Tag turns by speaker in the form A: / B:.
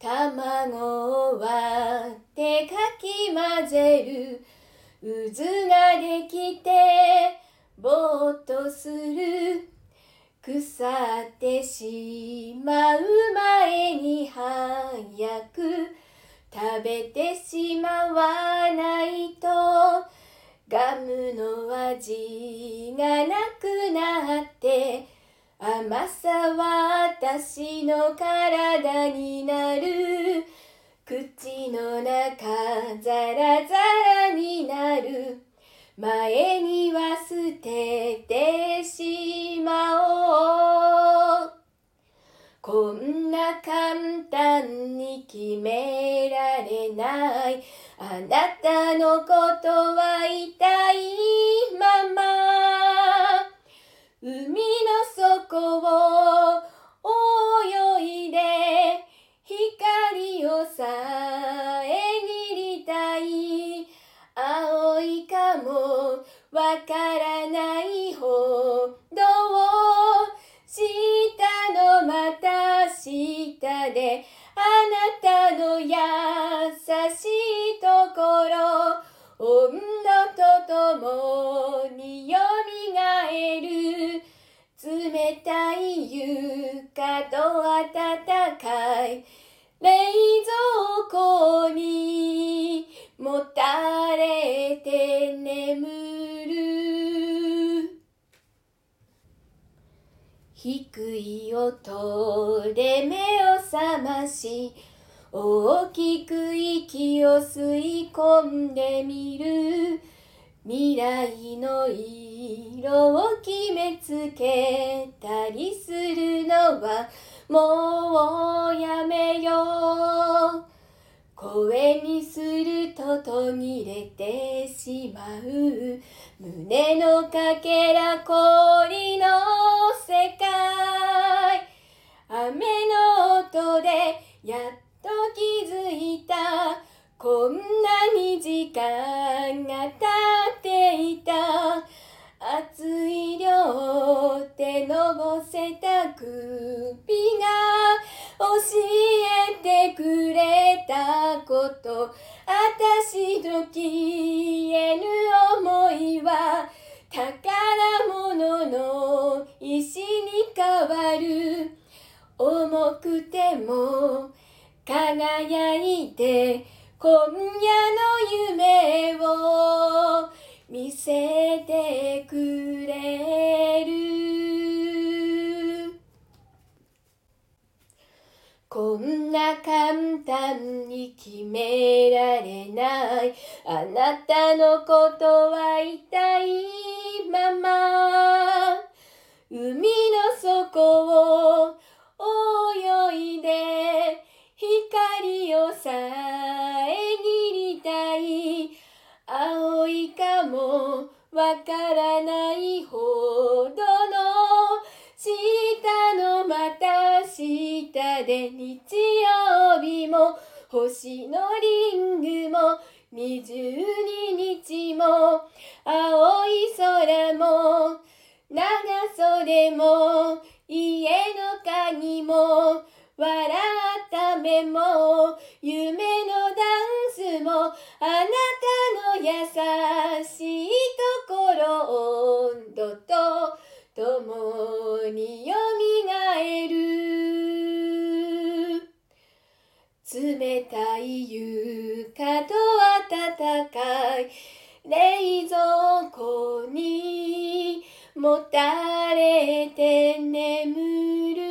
A: 卵を割ってかき混ぜる。渦ができてぼーっとする。腐ってしまう前に早く食べてしまわないと。ガムの味がなくなって。甘さは私の体になる。口の中ザラザラになる。前には捨ててしまおう。こんな簡単に決められない。あなたのことは痛いまま。海のからないほど下のまた下であなたの優しいところ温度とともによみがえる。冷たい床と暖か低い音で目を覚まし大きく息を吸い込んでみる。未来の色を決めつけたりするのはもうやめよう。声にすると途切れてしまう。胸のかけら氷の界雨の音でやっと気づいた。こんなに時間が経っていた。熱い両手のぼせた首が教えてくれたこと。私の消えぬ思いは宝物の石る。重くても輝いて今夜の夢を見せてくれる。こんな簡単に決められない。あなたのことは痛いまま。海の底を泳いで光を遮りたい。青いかもわからないほどの下のまた下で日曜日も星のリングも二十二日も青い空も長袖も家の鍵も笑った目も夢のダンスもあなたの優しいところ温度と共によみがえる。冷たい床と暖かい冷蔵庫に持たれて眠る。